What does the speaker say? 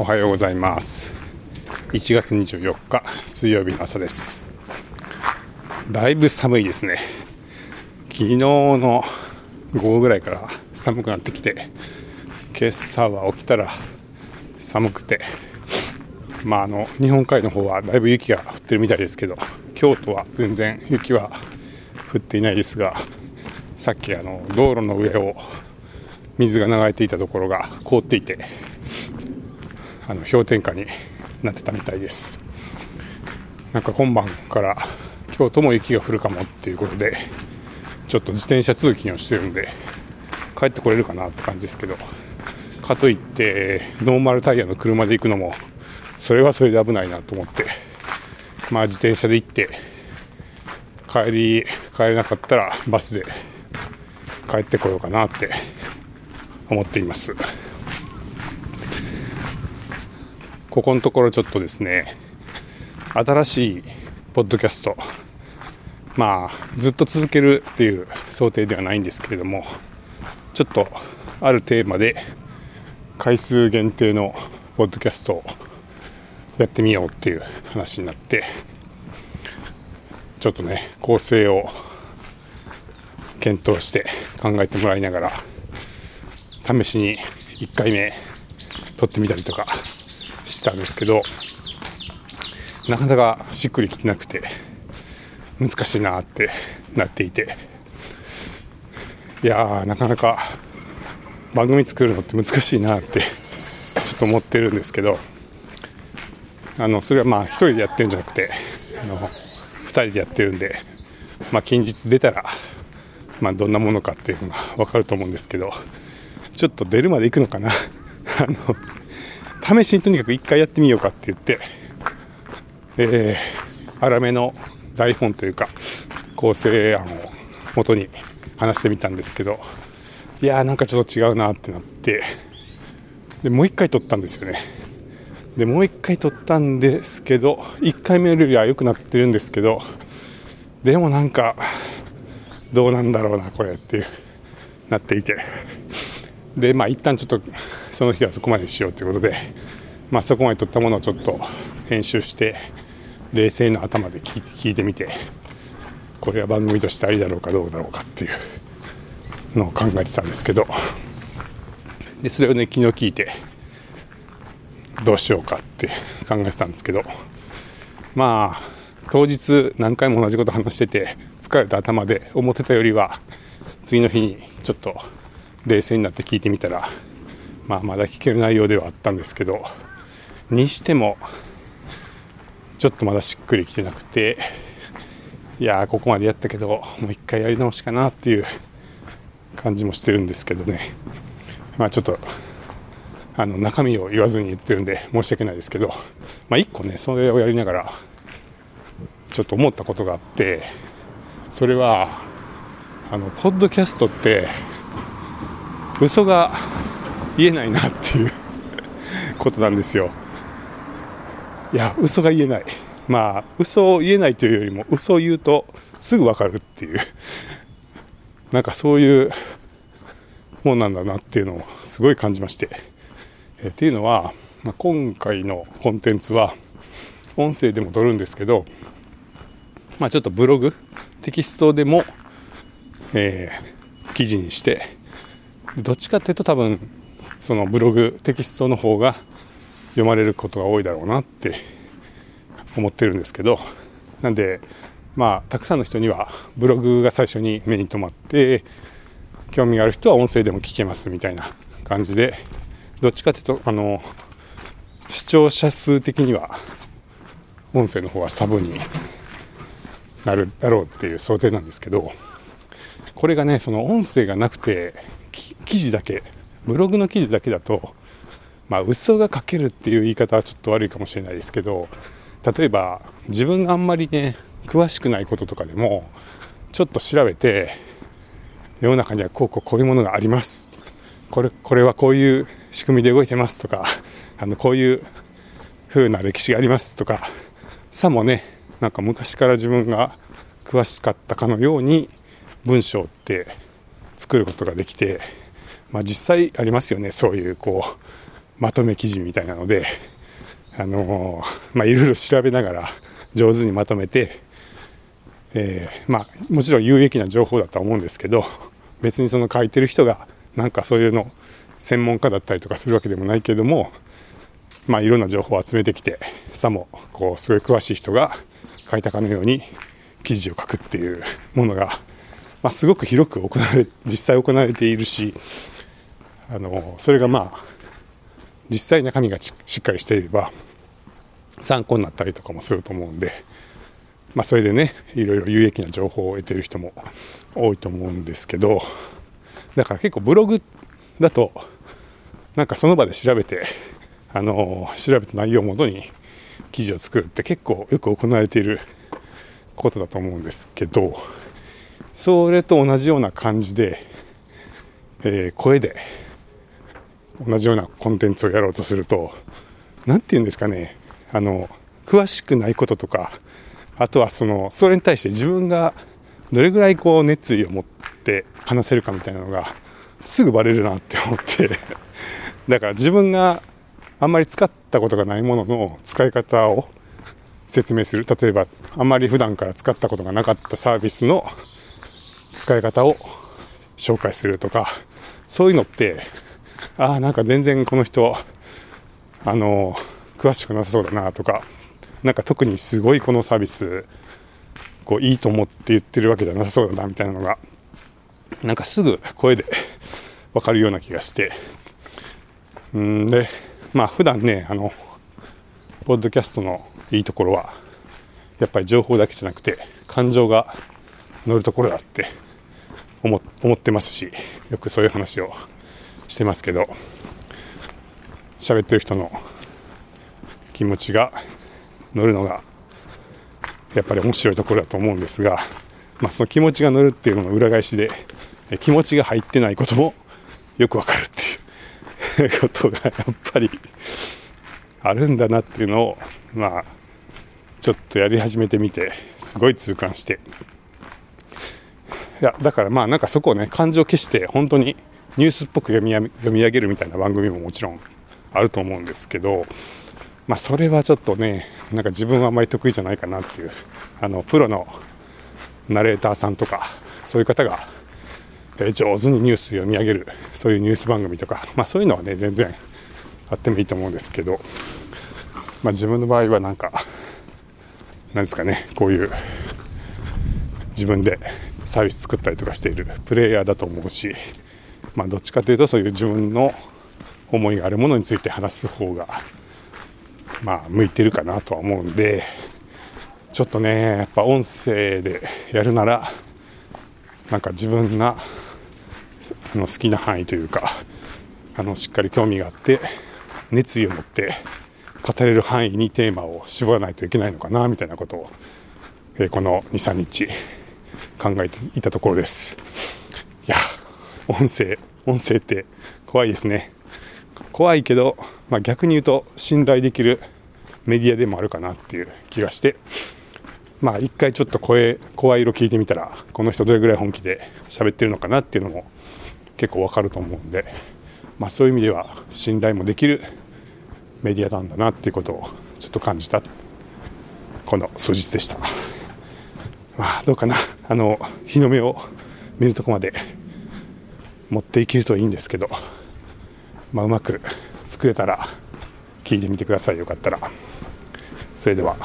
おはようございます。1月24日水曜日の朝です。だいぶ寒いですね。昨日の午後ぐらいから寒くなってきて今朝は起きたら寒くてまああの日本海の方はだいぶ雪が降ってるみたいですけど京都は全然雪は降っていないですがさっきあの道路の上を水が流れていたところが凍っていてあの氷点下になってたみたいです。なんか今晩から京都も雪が降るかもっていうことでちょっと自転車通勤をしてるんで帰ってこれるかなって感じですけどかといってノーマルタイヤの車で行くのもそれはそれで危ないなと思ってまあ自転車で行って帰り帰れなかったらバスで帰ってこようかなって思っています。ここのところちょっとですね新しいポッドキャストまあずっと続けるっていう想定ではないんですけれどもちょっとあるテーマで回数限定のポッドキャストをやってみようっていう話になってちょっとね構成を検討して考えてもらいながら試しに1回目撮ってみたりとかしたんですけどなかなかしっくりきてなくて難しいなってなっていていやーなかなか番組作るのって難しいなってちょっと思ってるんですけどあのそれはまあ1人でやってるんじゃなくてあの2人でやってるんで、まあ、近日出たら、まあ、どんなものかっていうのが分かると思うんですけどちょっと出るまで行くのかな。あの試しにとにかく1回やってみようかって言ってえー、粗めの台本というか構成案を元に話してみたんですけどいやーなんかちょっと違うなってなってでもう1回撮ったんですよね。でもう1回撮ったんですけど1回目よりは良くなってるんですけどでもなんかどうなんだろうなこれっていうなっていて。でまあ一旦ちょっとその日はそこまでしようということでまあそこまで撮ったものをちょっと編集して冷静な頭で聞いてみてこれは番組としてありだろうかどうだろうかっていうのを考えてたんですけどでそれをね昨日聞いてどうしようかって考えてたんですけどまあ当日何回も同じこと話してて疲れた頭で思ってたよりは次の日にちょっと冷静になって聞いてみたらまあまだ聞ける内容ではあったんですけどにしてもちょっとまだしっくりきてなくていやここまでやったけどもう一回やり直しかなっていう感じもしてるんですけどね。まあちょっとあの中身を言わずに言ってるんで申し訳ないですけどまあ一個ねそれをやりながらちょっと思ったことがあってそれはあのポッドキャストって嘘が言えないなっていうことなんですよ。いや嘘が言えない。まあ嘘を言えないというよりも嘘を言うとすぐ分かるっていう。なんかそういうもんなんだなっていうのをすごい感じまして。えっていうのは、まあ、今回のコンテンツは音声でも撮るんですけどまあちょっとブログテキストでも、えー、記事にしてどっちかっていうと多分そのブログテキストの方が読まれることが多いだろうなって思ってるんですけどなんでまあたくさんの人にはブログが最初に目に留まって興味がある人は音声でも聞けますみたいな感じでどっちかっていうとあの視聴者数的には音声の方はサブになるだろうっていう想定なんですけどこれがねその音声がなくて記事だけブログの記事だけだとまあ嘘が書けるっていう言い方はちょっと悪いかもしれないですけど例えば自分があんまりね詳しくないこととかでもちょっと調べて世の中にはこうこうこういうものがあります。これこれはこういう仕組みで動いてますとかあのこういう風な歴史がありますとかさもねなんか昔から自分が詳しかったかのように文章って作ることができて、まあ、実際ありますよねそういうこうまとめ記事みたいなので、あのまあ、いろいろ調べながら上手にまとめて、えー、まあ、もちろん有益な情報だとは思うんですけど、別にその書いてる人が、なんかそういうの、専門家だったりとかするわけでもないけども、まあ、いろんな情報を集めてきて、さも、こう、すごい詳しい人が書いたかのように記事を書くっていうものが、まあ、すごく広く行われ、実際行われているし、あの、それがまあ、実際中身がしっかりしていれば、参考になったりとかもすると思うんで、まあ、それでね、いろいろ有益な情報を得てる人も多いと思うんですけど、だから結構ブログだと、なんかその場で調べて、あの調べた内容をもとに記事を作るって結構よく行われていることだと思うんですけど、それと同じような感じで、えー、声で同じようなコンテンツをやろうとすると、何て言うんですかね、あの、詳しくないこととか、あとはその、それに対して自分がどれぐらいこう熱意を持って話せるかみたいなのがすぐバレるなって思って。だから自分があんまり使ったことがないものの使い方を説明する。例えばあんまり普段から使ったことがなかったサービスの使い方を紹介するとかそういうのってああなんか全然この人あの詳しくなさそうだなとかなんか特にすごいこのサービスこういいと思って言ってるわけじゃなさそうだなみたいなのがなんかすぐ声で わかるような気がして。うんでまあ普段ねあのポッドキャストのいいところはやっぱり情報だけじゃなくて感情が乗るところだって思思ってますしよくそういう話をしてますけど喋ってる人の気持ちが乗るのがやっぱり面白いところだと思うんですが、まあ、その気持ちが乗るっていうのの裏返しで気持ちが入ってないこともよくわかるっていう ことがやっぱりあるんだなっていうのをまあちょっとやり始めてみてすごい痛感して。いやだからまあなんかそこをね感情を消して本当にニュースっぽく読み読み上げるみたいな番組ももちろんあると思うんですけどまあそれはちょっとねなんか自分はあまり得意じゃないかなっていうあのプロのナレーターさんとかそういう方がえ上手にニュース読み上げるそういうニュース番組とか、まあ、そういうのはね全然あってもいいと思うんですけど、まあ、自分の場合はなんかなんですかねこういう自分でサービス作ったりとかしているプレイヤーだと思うし、まあ、どっちかというとそういう自分の思いがあるものについて話す方がまあ向いてるかなとは思うんでちょっとねやっぱ音声でやるならなんか自分があの好きな範囲というかあのしっかり興味があって熱意を持って語れる範囲にテーマを絞らないといけないのかなみたいなことを、えー、この23日考えていたところです。いや音声音声って怖いですね。怖いけど、まあ、逆に言うと信頼できるメディアでもあるかなっていう気がしてまあ一回ちょっと声声色聞いてみたらこの人どれぐらい本気で喋ってるのかなっていうのも結構わかると思うんで、まあ、そういう意味では信頼もできるメディアなんだなっていうことをちょっと感じたこの数日でした。まあどうかな。あの日の目を見るとこまで持っていけるといいんですけど、まあ、うまく作れたら聞いてみてください。よかったら。それでは。